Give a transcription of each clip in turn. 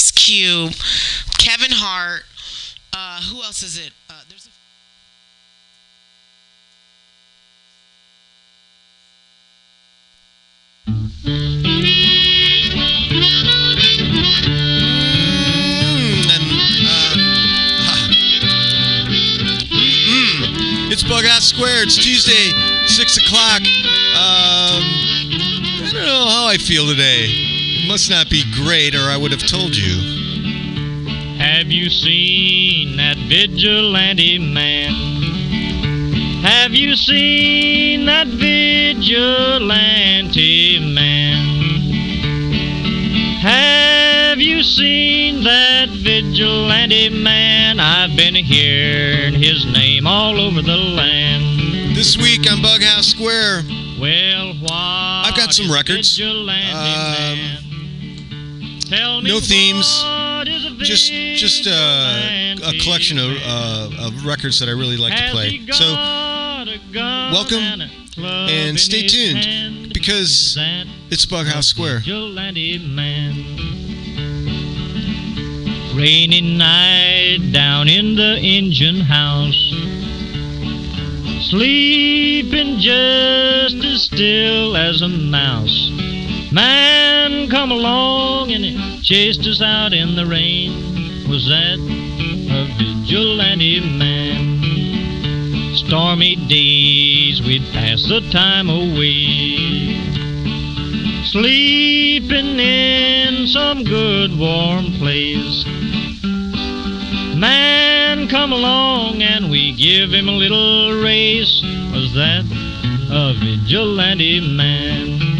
Ice Cube, Kevin Hart. Uh, who else is it? Uh, there's a Mm, uh, it's Bughouse Square. It's Tuesday, 6 o'clock. Um, I don't know how I feel today. Must not be great, or I would have told you. Have you seen that vigilante man? Have you seen that vigilante man? Have you seen that vigilante man? I've been hearing his name all over the land. This week on Bughouse Square, Well, why? I've got some records. Um, man? Tell me no themes, what is a just just uh, a collection of, uh, of records that I really like to play. So got a gun welcome and, a club and in stay tuned because it's Bughouse Square. Rainy night down in the engine house. Sleeping just as still as a mouse. Man come along and he chased us out in the rain. Was that a vigilante man? Stormy days we'd pass the time away. Sleeping in some good warm place. Man come along and we give him a little race. Was that a vigilante man?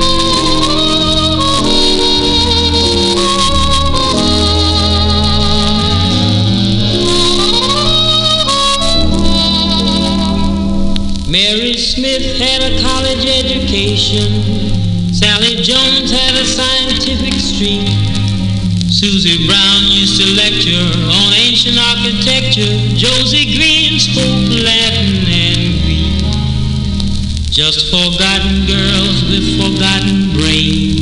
Had a college education. Sally Jones had a scientific streak. Susie Brown used to lecture on ancient architecture. Josie Green spoke Latin and Greek. Just forgotten girls with forgotten brains.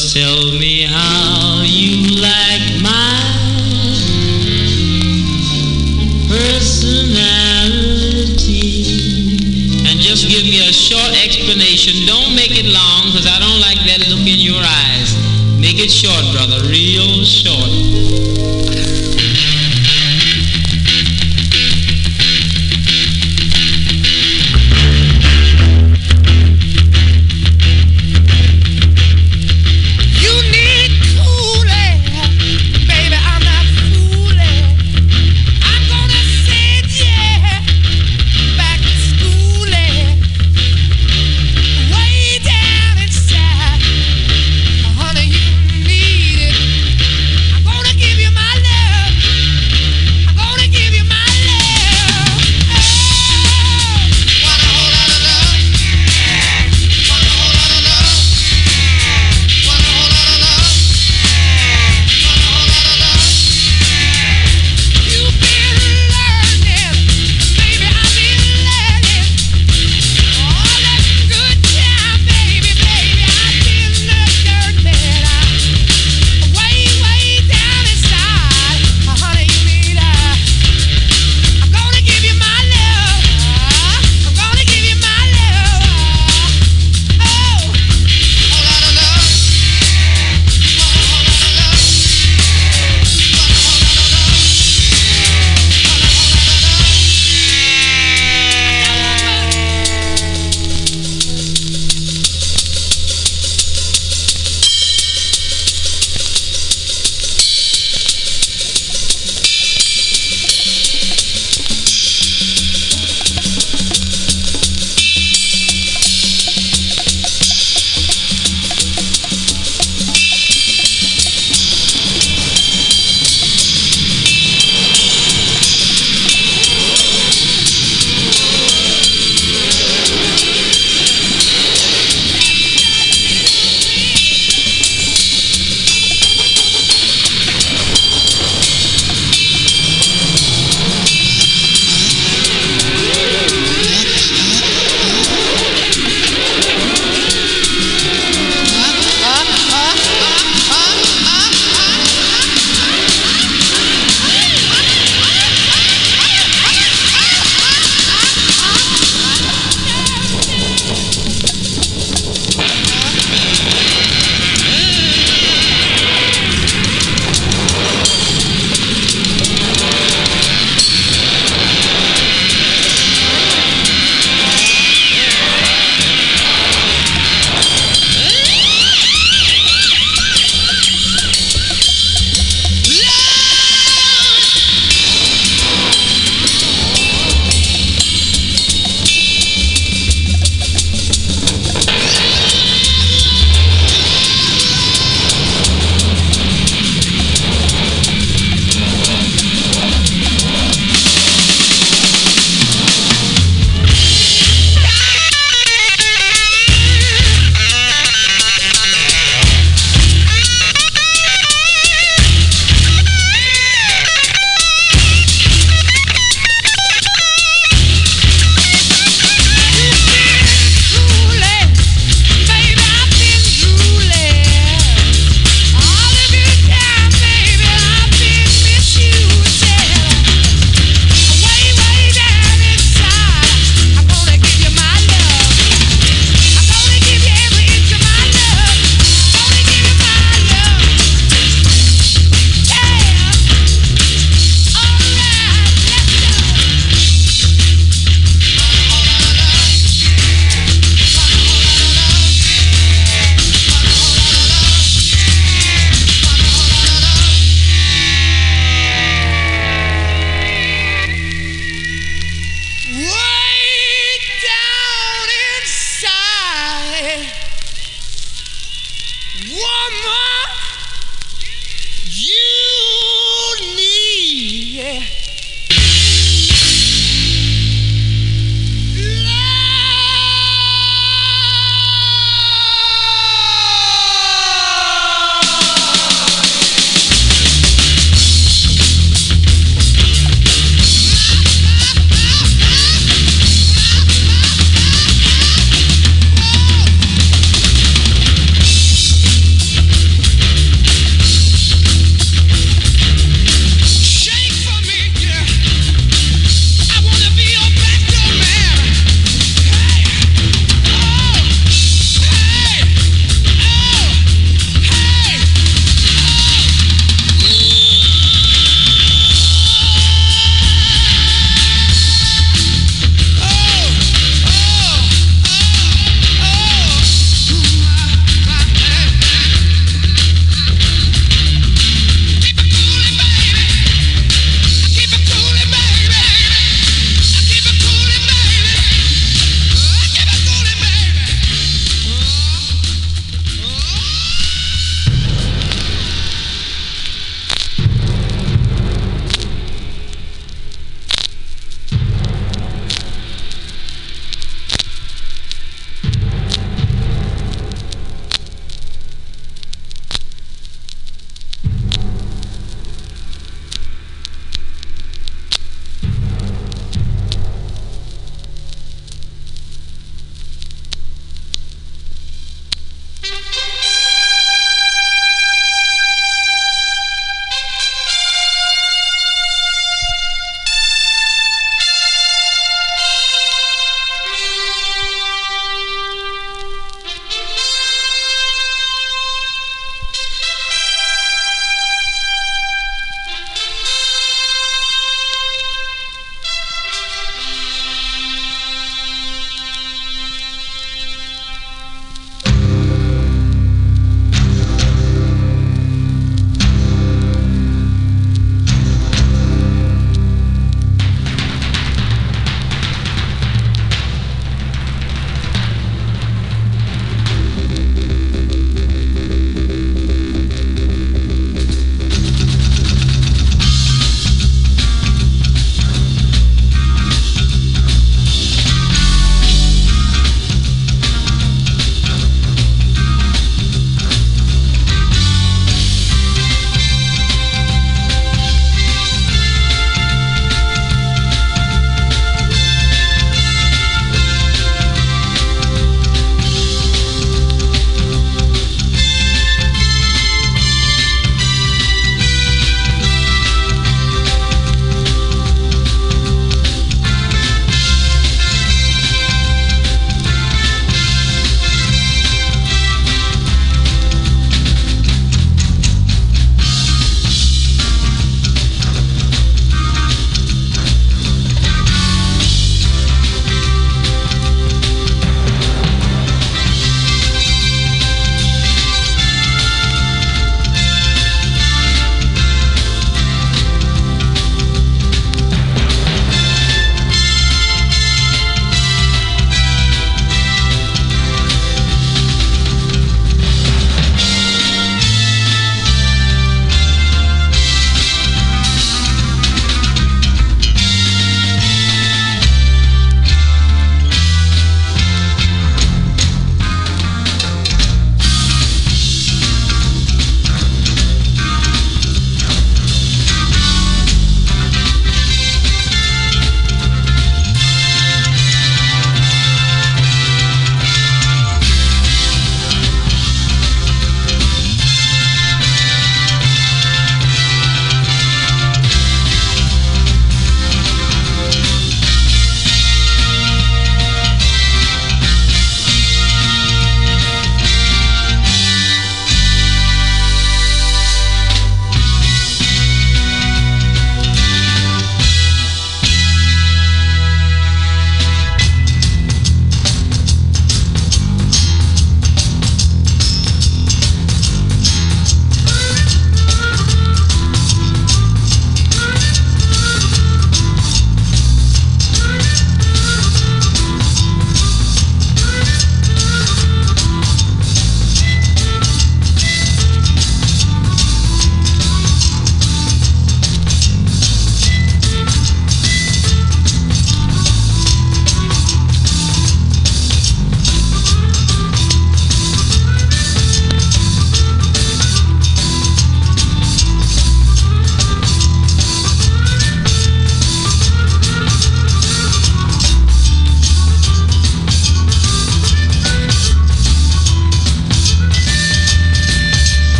Just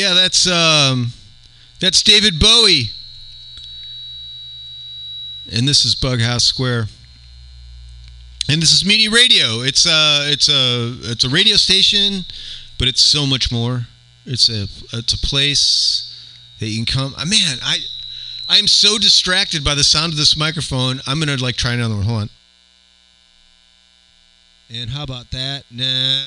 Yeah. That's um That's David Bowie. And this is Bughouse Square. And this is Mutiny Radio. It's a it's a it's a radio station, but it's so much more. It's a it's a place that you can come. Uh, man, I I am so distracted by the sound of this microphone. I'm gonna like try another one. Hold on. And how about that? Nah.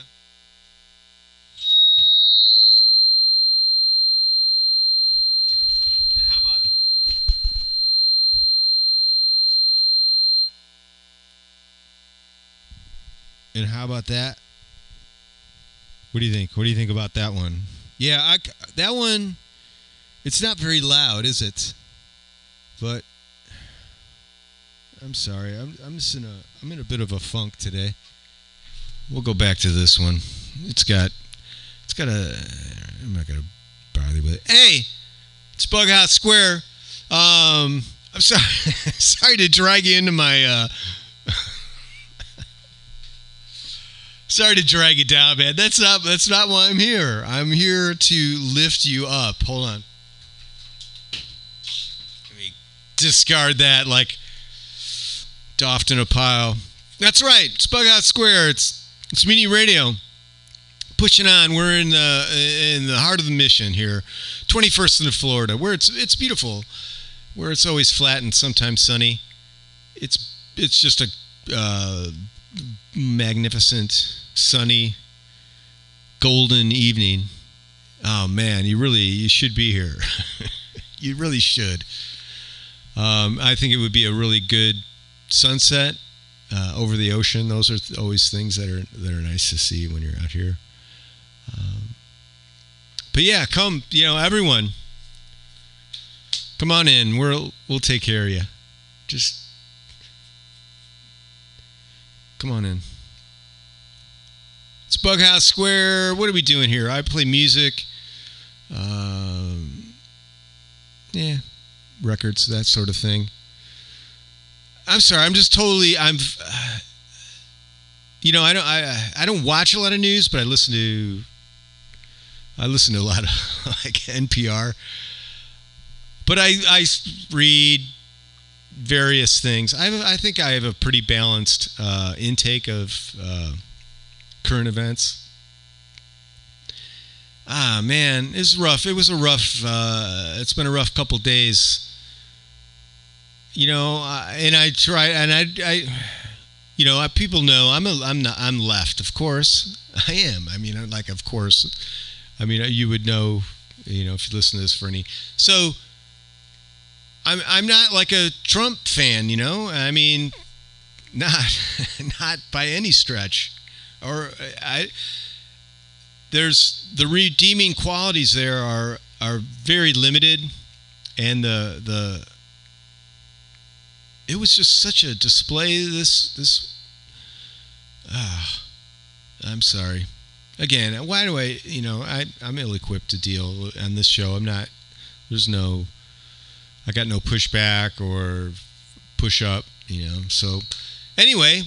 And how about that? What do you think? What do you think about that one? Yeah, I, that one. It's not very loud, is it? But I'm sorry. I'm I'm just in a I'm in a bit of a funk today. We'll go back to this one. It's got it's got a I'm not gonna bother with it. Hey, it's Bug Bughouse Square. Um, I'm sorry sorry to drag you into my uh Sorry to drag you down, man. That's not that's not why I'm here. I'm here to lift you up. Hold on. Let me discard that like doffed in a pile. That's right. It's Bughouse Square. It's it's Mutiny Radio. Pushing on. We're in the in the heart of the mission here, 21st in Florida, where it's it's beautiful, where it's always flat and sometimes sunny. It's it's just a uh, magnificent, sunny, golden evening. Oh man, you really you should be here. you really should. Um, I think it would be a really good sunset uh, over the ocean. Those are th- always things that are that are nice to see when you're out here. Um, but yeah, come, you know, everyone, come on in. We'll we'll take care of you. Just come on in. It's Bughouse Square. What are we doing here? I play music. Um, yeah, records, that sort of thing. I'm sorry. I'm just totally. I'm. Uh, you know, I don't. I I don't watch a lot of news, but I listen to. I listen to a lot of like NPR. But I I read various things. I have, I think I have a pretty balanced uh, intake of uh, current events. Ah man, it's rough. It was a rough. Uh, it's been a rough couple days. You know, and I try, and I, I, you know, I, people know I'm a, I'm not, I'm left. Of course, I am. I mean, like, of course, I mean, you would know, you know, if you listen to this for any. So, I'm, I'm not like a Trump fan. You know, I mean, not, not by any stretch, or I. There's the redeeming qualities there are are very limited, and the the it was just such a display this this ah i'm sorry. Again why do i you know i i'm ill equipped to deal on this show. I'm not there's no i got no pushback or push up you know. So anyway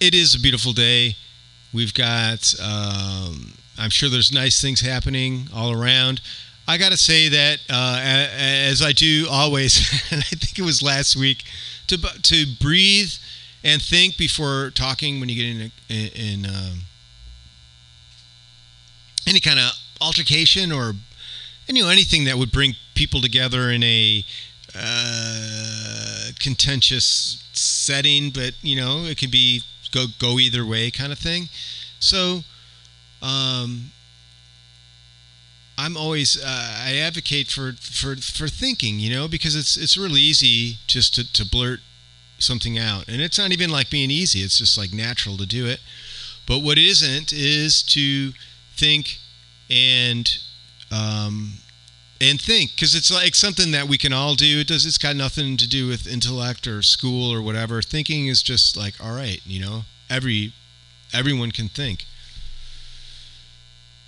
it is a beautiful day. We've got um, i'm sure there's nice things happening all around. I got to say that uh, as I do always, and I think it was last week, to to breathe and think before talking when you get in a, in um, any kind of altercation or you know anything that would bring people together in a uh, contentious setting, but you know it could be go go either way kind of thing. So. Um, I'm always uh, I advocate for, for for thinking, you know, because it's it's really easy just to, to blurt something out, and it's not even like being easy. It's just like natural to do it. But what isn't is to think and um, and think because it's like something that we can all do. It does. It's got nothing to do with intellect or school or whatever. Thinking is just like all right, you know. Every everyone can think.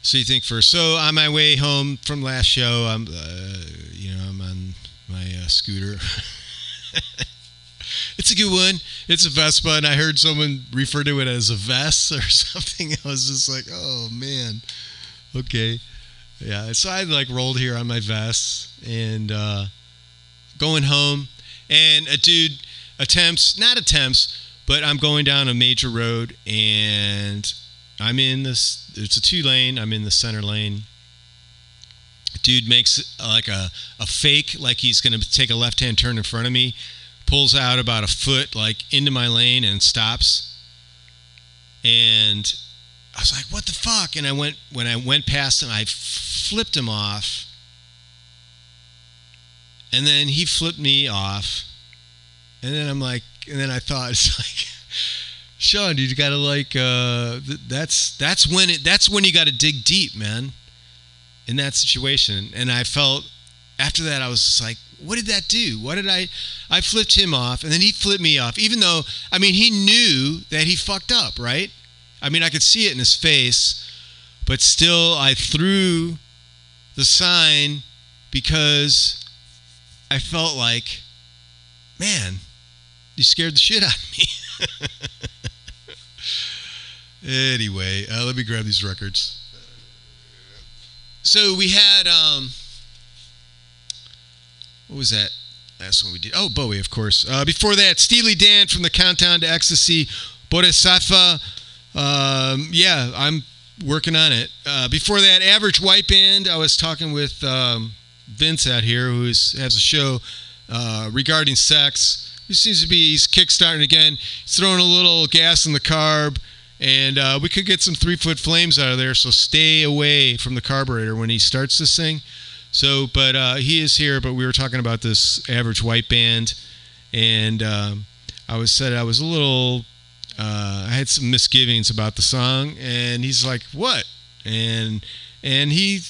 So you think first. So on my way home from last show, I'm, uh, you know, I'm on my uh, scooter. it's a good one. It's a Vespa, and I heard someone refer to it as a vest or something. I was just like, oh man, okay. Yeah, so I like rolled here on my vest and uh, going home, and a dude attempts, not attempts, but I'm going down a major road and I'm in this. It's a two lane. I'm in the center lane. Dude makes uh, like a, a fake, like he's to take a left hand turn in front of me, pulls out about a foot, like into my lane and stops. And I was like, "What the fuck?" And I went when I went past him, I flipped him off, and then he flipped me off, and then I'm like, and then I thought it's like. Sean, you gotta like uh, th- that's that's when it that's when you gotta dig deep, man. In that situation, and I felt after that I was just like, what did that do? What did I? I flipped him off, and then he flipped me off. Even though I mean he knew that he fucked up, right? I mean I could see it in his face, but still I threw the sign because I felt like, man, you scared the shit out of me. anyway, uh, let me grab these records. So we had um, what was that last one we did? Oh, Bowie, of course. Uh, before that, Steely Dan from the Countdown to Ecstasy, Bodhisattva. Um, yeah, I'm working on it. Uh, before that, Average White Band. I was talking with um, Vince out here, who has a show uh, regarding sex. He seems to be he's kickstarting again. He's throwing a little gas in the carb, and uh, we could get some three foot flames out of there. So stay away from the carburetor when he starts this thing. So, but uh, he is here. But we were talking about this average white band, and um, I was said I was a little. Uh, I had some misgivings about the song, and he's like, "What?" and and he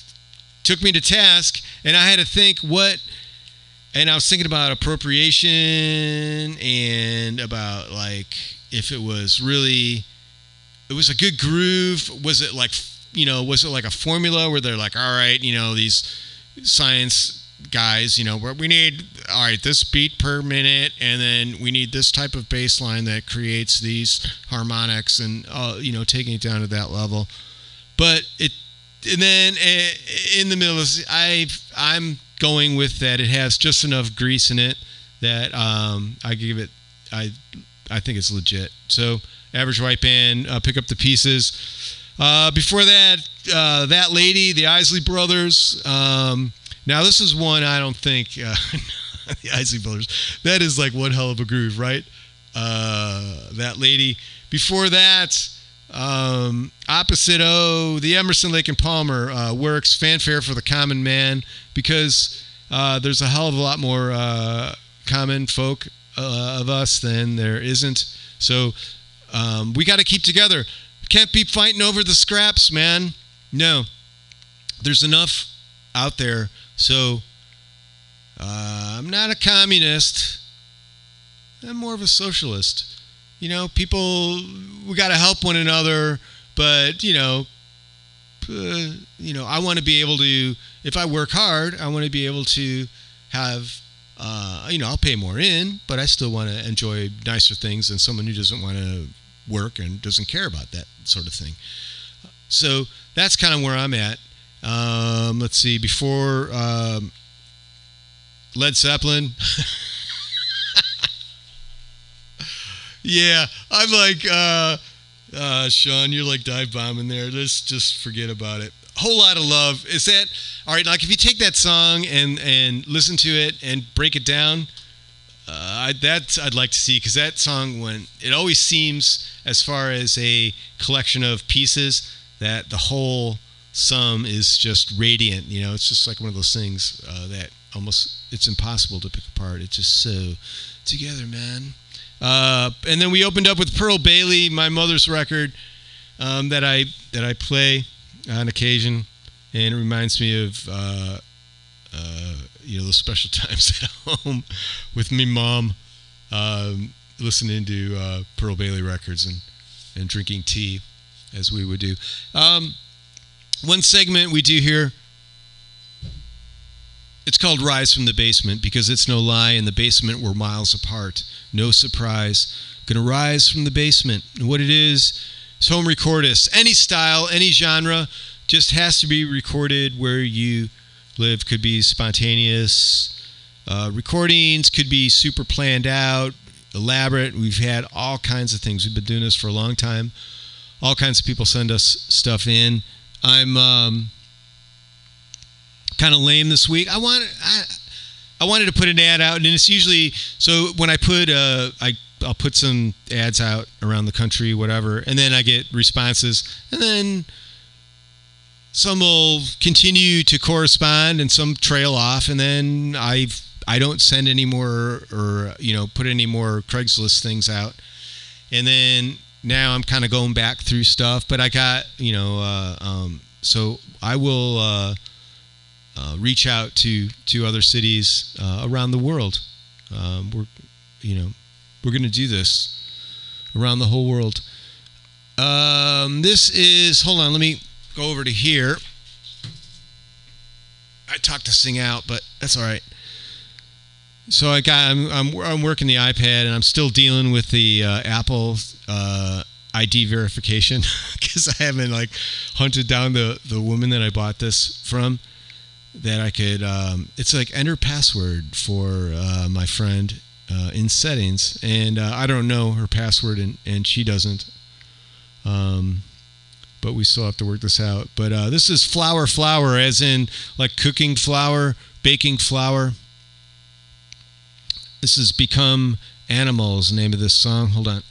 took me to task, and I had to think what and I was thinking about appropriation and about like if it was really it was a good groove was it like you know was it like a formula where they're like all right you know these science guys you know where we need all right this beat per minute and then we need this type of bass line that creates these harmonics and uh, you know taking it down to that level but it and then uh, in the middle of I I'm going with that it has just enough grease in it that um, I give it I I think it's legit. So average white band, uh, pick up the pieces. Uh, before that, uh, that lady, the Isley Brothers. Um, now this is one I don't think uh, the Isley Brothers. That is like one hell of a groove, right? Uh, that lady. Before that, um, opposite O, the Emerson Lake and Palmer uh, works fanfare for the common man because uh, there's a hell of a lot more uh, common folk uh, of us than there isn't. So um, we got to keep together. Can't be fighting over the scraps, man. No, there's enough out there. So uh, I'm not a communist. I'm more of a socialist. You know people we got to help one another but you know uh, you know i want to be able to if i work hard i want to be able to have uh, you know i'll pay more in but i still want to enjoy nicer things than someone who doesn't want to work and doesn't care about that sort of thing. So that's kind of where i'm at um, let's see before um, led zeppelin Yeah, I'm like, uh, uh, Sean, you're like dive bombing there. Let's just forget about it. Whole lot of love. Is that all right? Like, if you take that song and and listen to it and break it down, uh, that I'd like to see because that song, when it always seems, as far as a collection of pieces, that the whole sum is just radiant. You know, it's just like one of those things uh, that almost it's impossible to pick apart. It's just so together, man. Uh, and then we opened up with Pearl Bailey, my mother's record um, that I that I play on occasion, and it reminds me of uh, uh, you know those special times at home with me mom um, listening to uh, Pearl Bailey records and and drinking tea as we would do. Um, one segment we do here. It's called Rise from the Basement because it's no lie. In the basement, we're miles apart. No surprise. Gonna rise from the basement. And what it is is home recordists. Any style, any genre. just has to be recorded where you live. Could be spontaneous uh, recordings, could be super planned out, elaborate. We've had all kinds of things. We've been doing this for a long time. All kinds of people send us stuff in. I'm um, kind of lame this week. I want I, I wanted to put an ad out, and it's usually so when I put uh, I I'll put some ads out around the country, whatever, and then I get responses, and then some will continue to correspond, and some trail off, and then I've I don't send any more or you know put any more Craigslist things out, and then now I'm kind of going back through stuff, but I got you know uh, um, so I will. Uh, uh, reach out to to other cities uh, around the world. Um, we're you know we're going to do this around the whole world. Um, this is hold on. Let me go over to here. I talked this thing out, but that's all right. So I got I'm I'm, I'm working the iPad and I'm still dealing with the uh, Apple uh, ID verification because I haven't like hunted down the the woman that I bought this from that I could. Um, it's like enter password for uh, my friend uh, in settings, and uh, I don't know her password, and, and she doesn't. Um, but we still have to work this out. But uh, this is flour, flour, as in like cooking flour, baking flour. This has become animals. Name of this song. Hold on.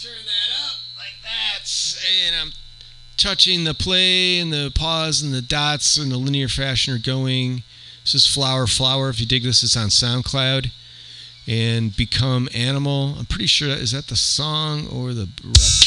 Turn that up like that, and I'm touching the play and the pause and the dots in the linear fashion are going. This is Flour Flour. If you dig this, it's on SoundCloud. And Become Animal. I'm pretty sure that is that the song or the rep.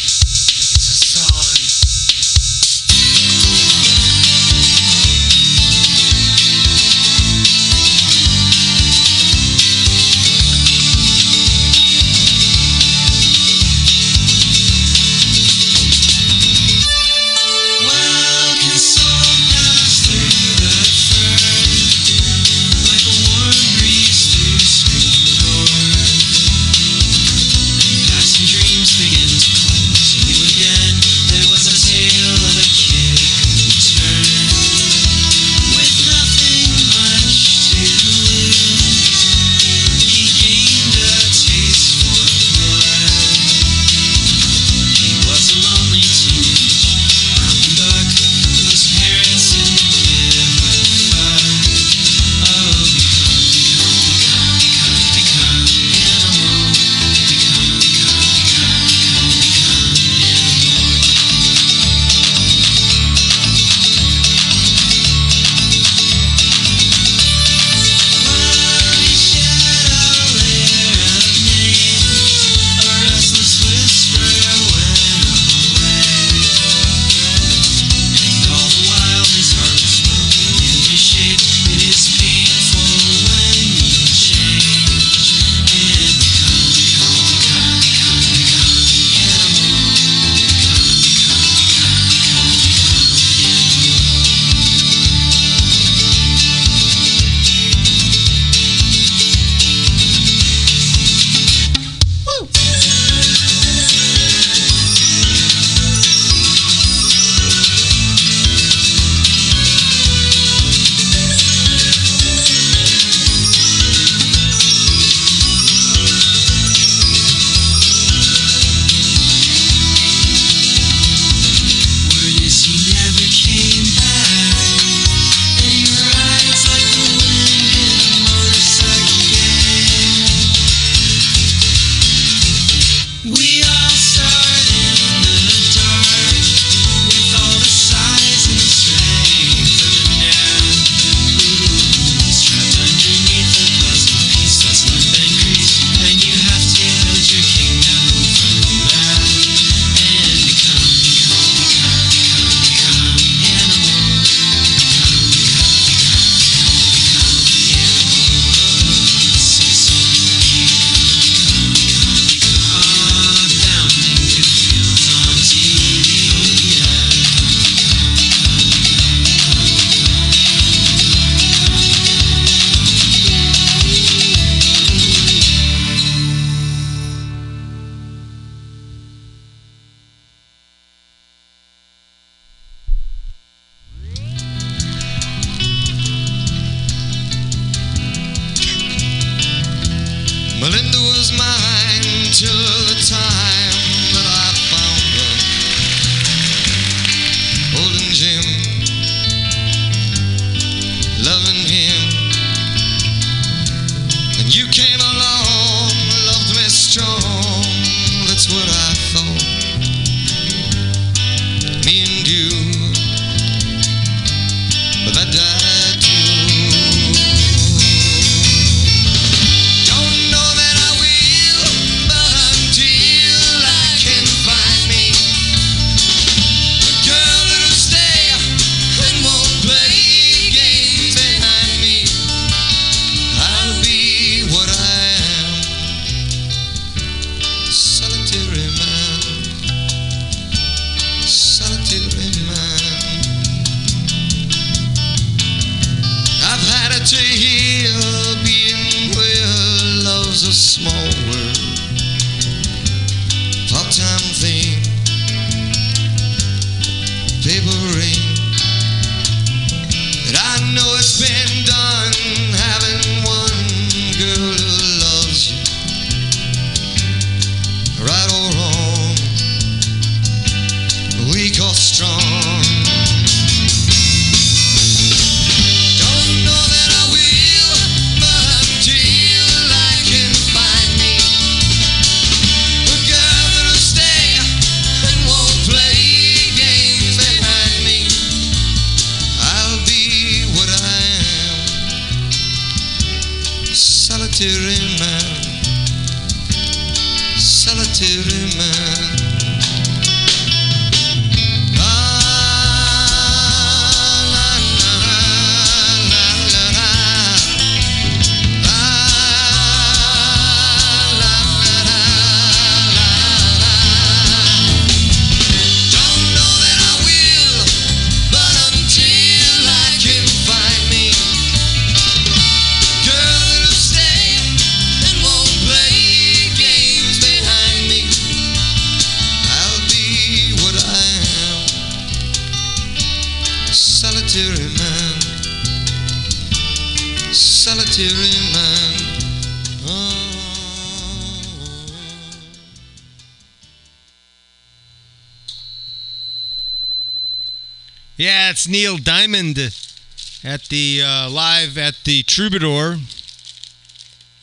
Troubadour,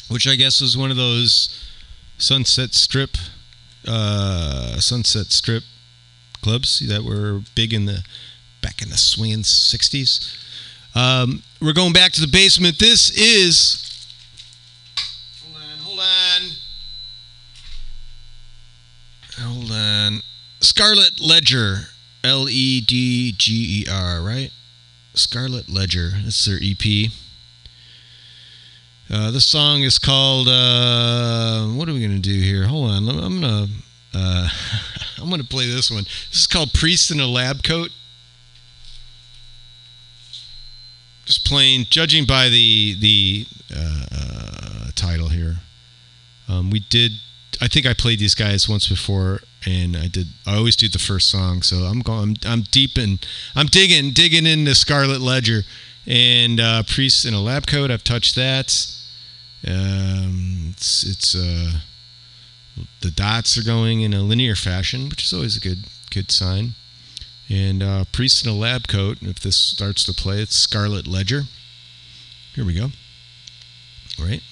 which I guess was one of those Sunset Strip, uh, Sunset Strip clubs that were big in the back in the swinging '60s. Um, we're going back to the basement. This is. Hold on, hold on. Hold on. Scarlet Ledger. L E D G E R, right? Scarlet Ledger. That's their EP. Uh, this song is called. Uh, what are we gonna do here? Hold on. I'm gonna. Uh, I'm gonna play this one. This is called "Priest in a Lab Coat." Just plain, judging by the the uh, uh, title here. Um, we did. I think I played these guys once before, and I did. I always do the first song, so I'm going. I'm, I'm deep in. I'm digging, digging into Scarlet Ledger and uh, Priest in a Lab Coat. I've touched that. Um, it's it's uh, the dots are going in a linear fashion, which is always a good good sign. And uh, Priest in a Lab Coat. If this starts to play, it's Scarlet Ledger. Here we go. All right.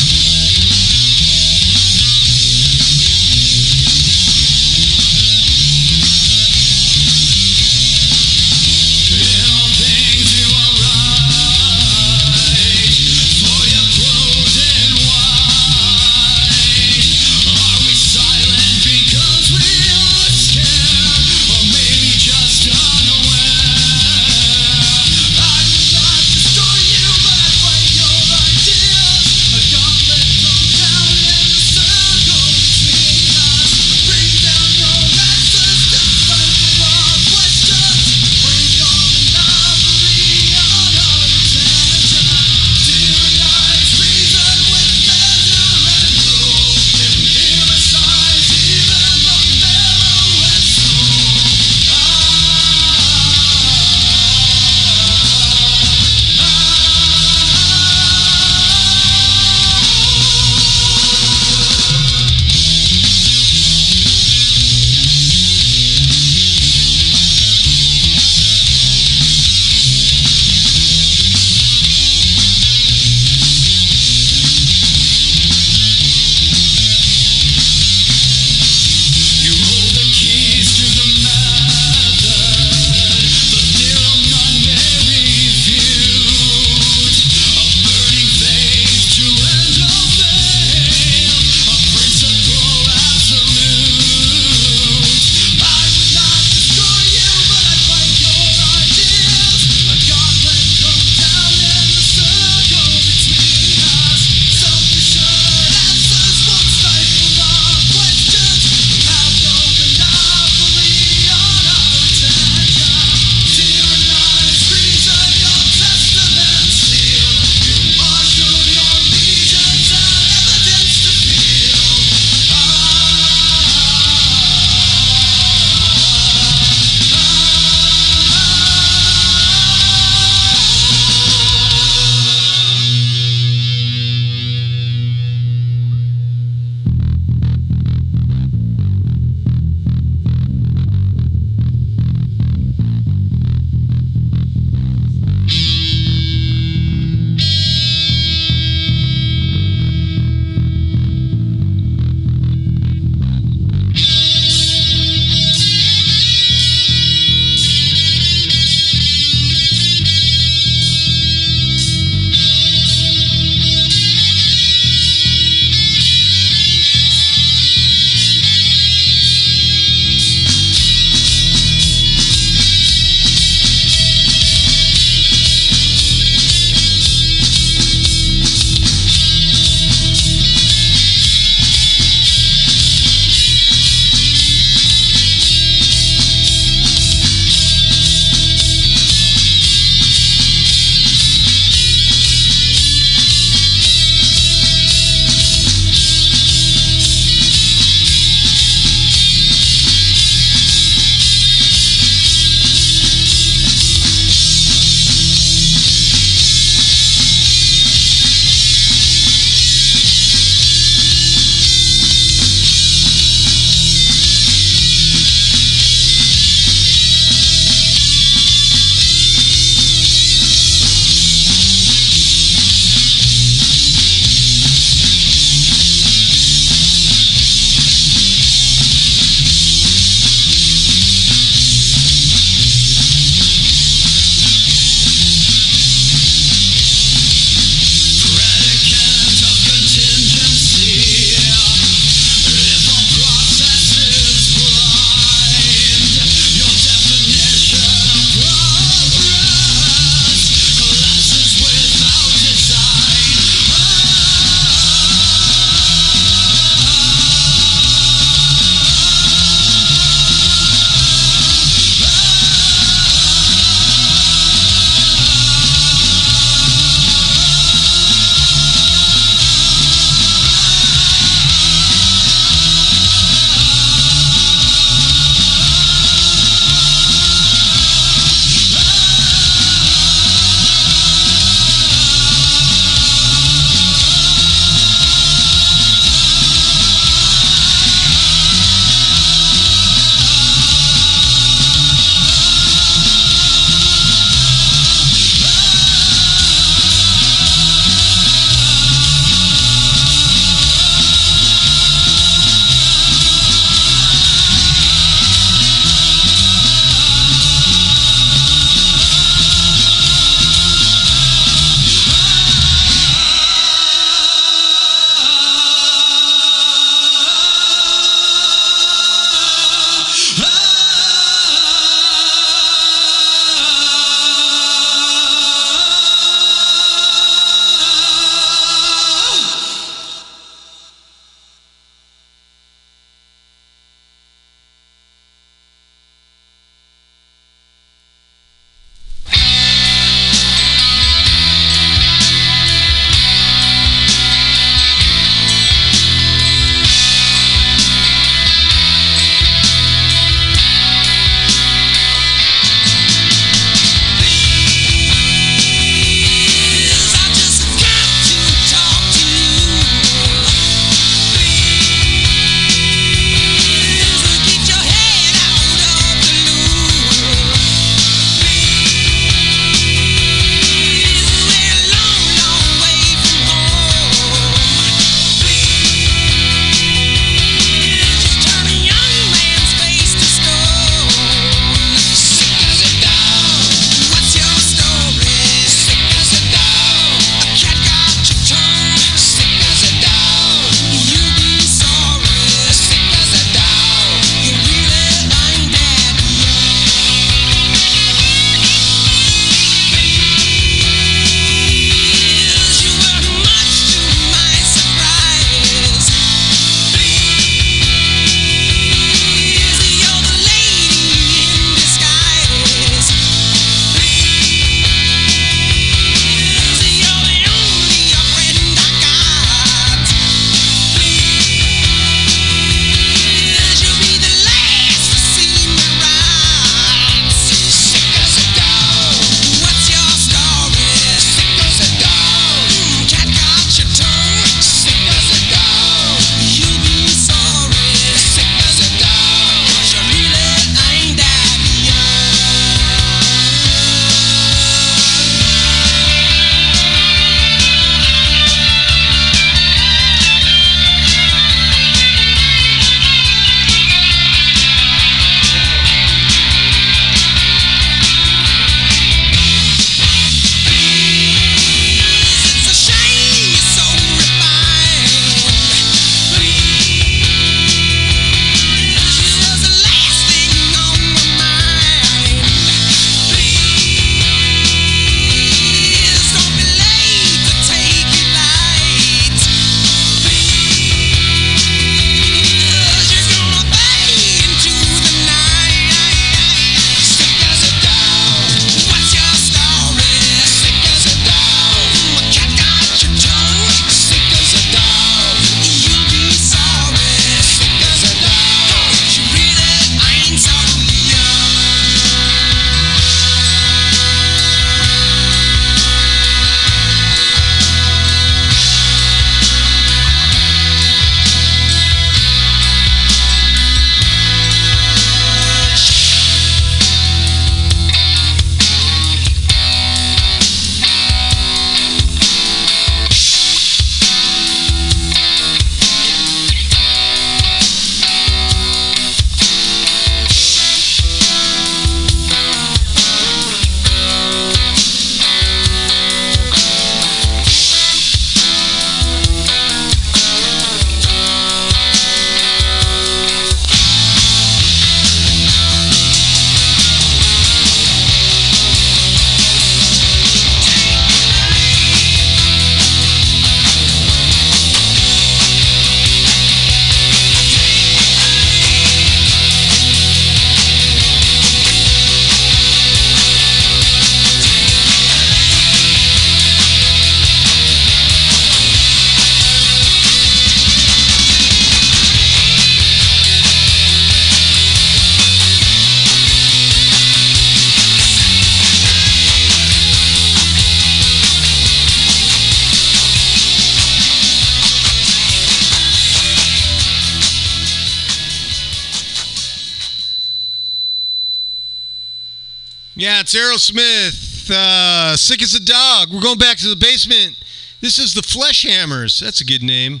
Sick as a dog. We're going back to the basement. This is the Flesh Hammers. That's a good name.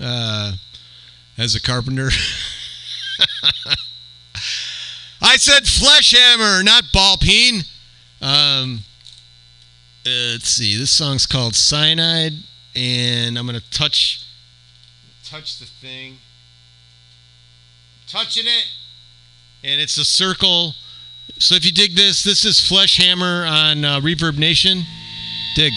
Uh, as a carpenter. I said Flesh Hammer, not ball peen. Um, uh, let's see. This song's called Cyanide, and I'm gonna touch touch the thing. Touching it, and it's a circle. So if you dig this, this is Flesh Hammer on uh, ReverbNation. Dig.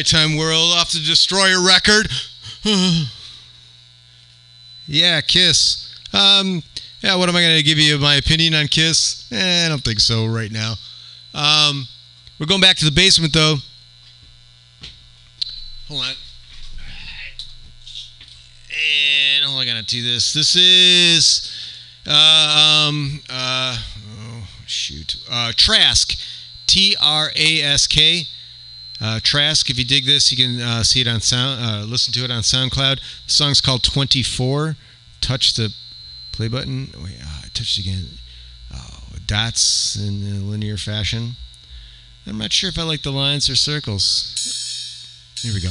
Nighttime world, off the Destroyer record. yeah, Kiss. Um, yeah, what am I going to give you my opinion on Kiss? Eh, I don't think so right now. Um, we're going back to the basement though. Hold on. And how am I to do this? This is uh, um uh oh shoot uh Trask T R A S K uh, Trask. If you dig this, you can uh, see it on sound, uh, listen to it on SoundCloud. The song's called 24. Touch the play button. Wait, uh, I touched again. Oh, dots in a linear fashion. I'm not sure if I like the lines or circles. Here we go.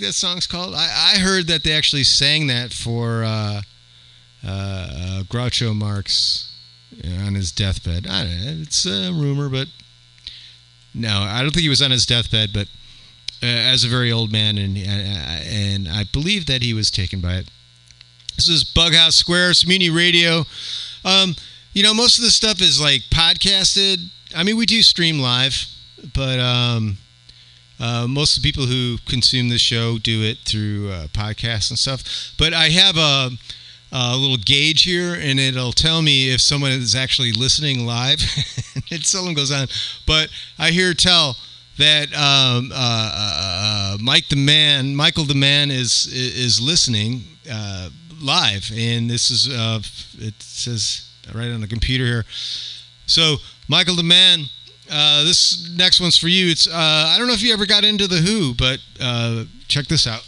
Think that song's called. I, I heard that they actually sang that for uh, uh, uh, Groucho Marx on his deathbed. I don't know. It's a rumor, but no, I don't think he was on his deathbed, but uh, as a very old man, and uh, and I believe that he was taken by it. This is Bughouse Square, Community Radio. Um, you know, most of the stuff is like podcasted. I mean, we do stream live, but um, uh, most of the people who consume the show do it through uh, podcasts and stuff. But I have a, a little gauge here, and it'll tell me if someone is actually listening live. it seldom goes on, but I hear tell that um, uh, uh, uh, Mike the Man, Michael the Man, is is listening live, and this is it says right on the computer here. So Michael the Man. Uh, this next one's for you. It's uh, I don't know if you ever got into the Who, but uh, check this out.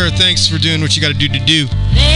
Square. Thanks for doing what you got to do to do.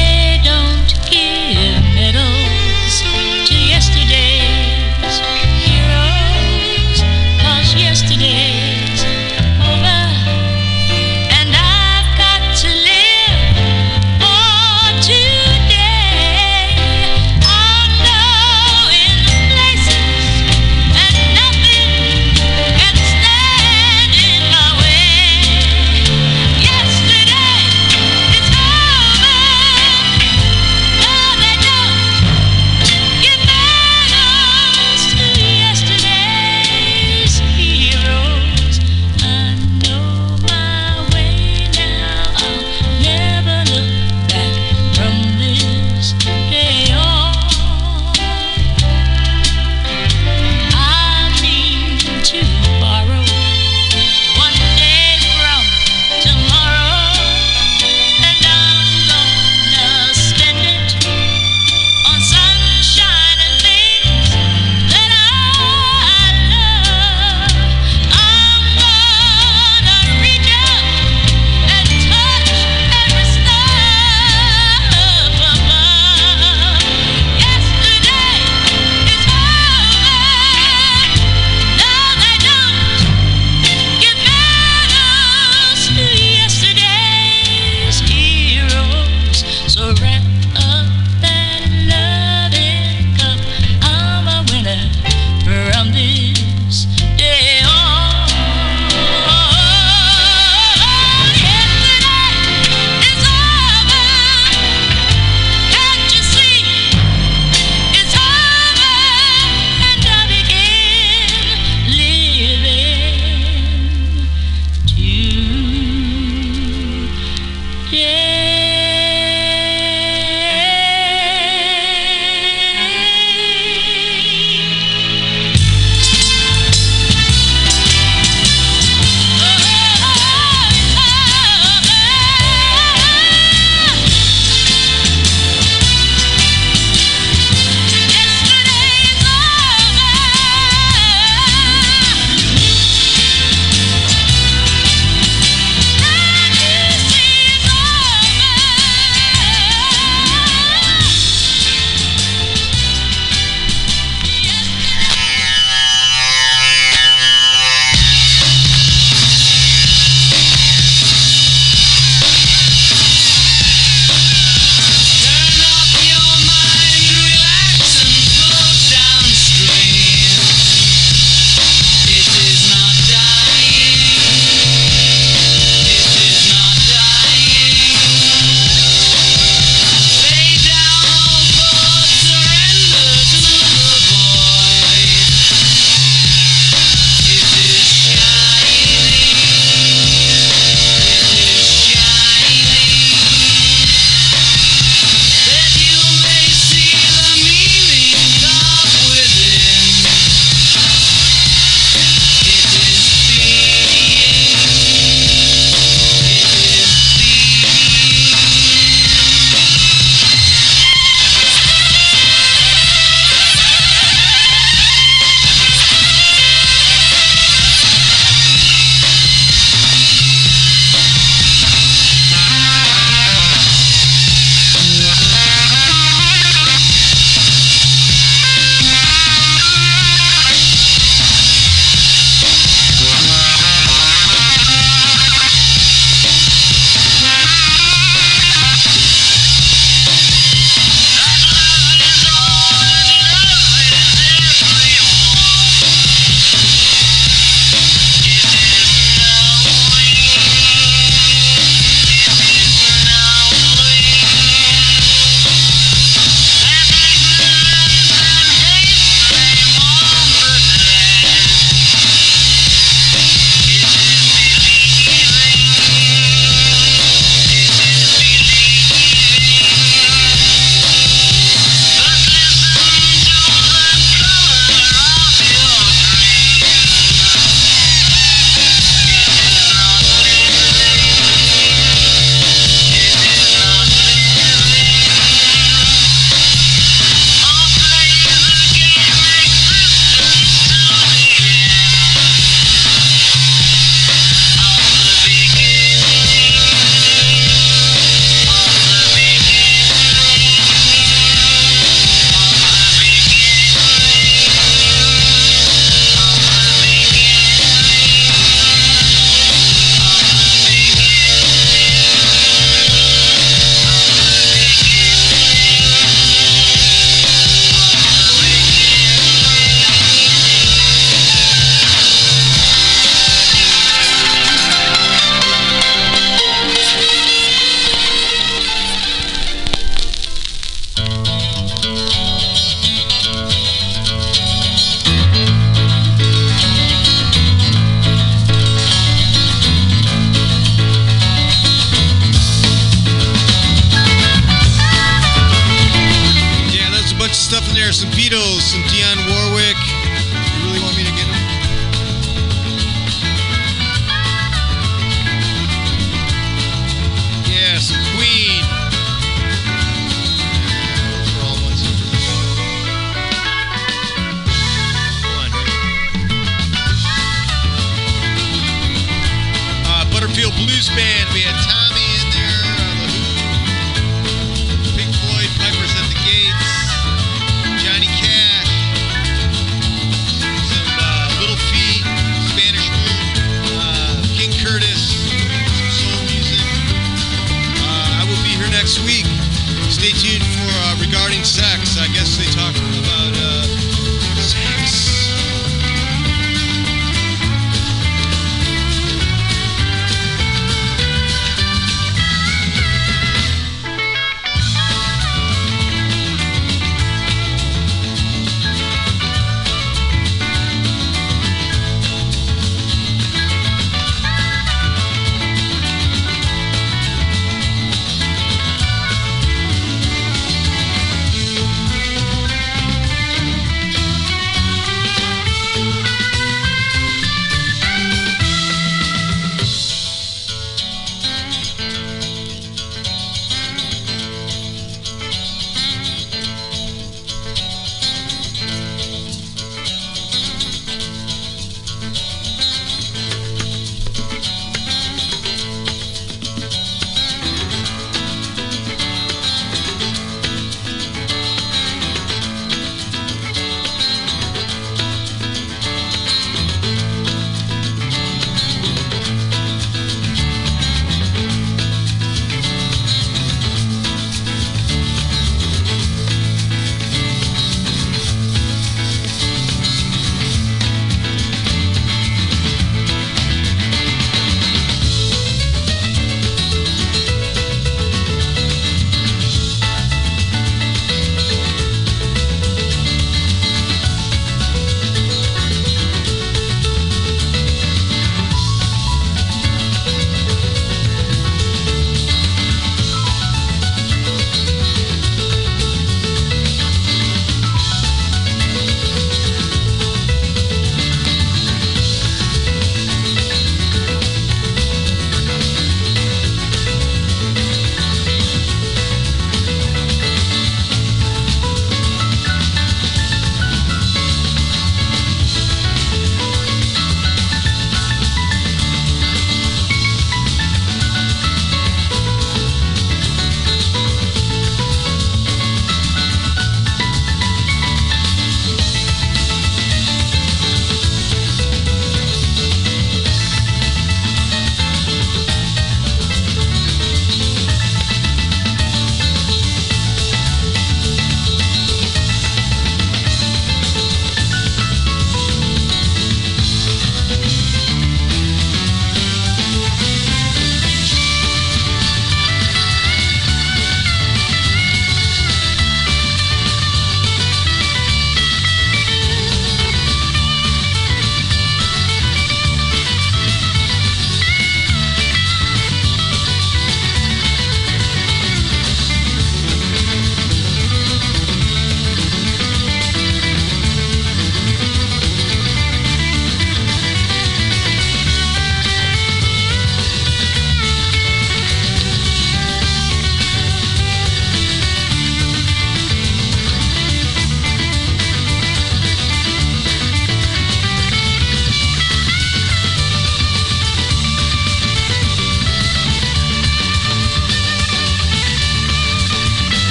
Beatles, some Dionne Warwick.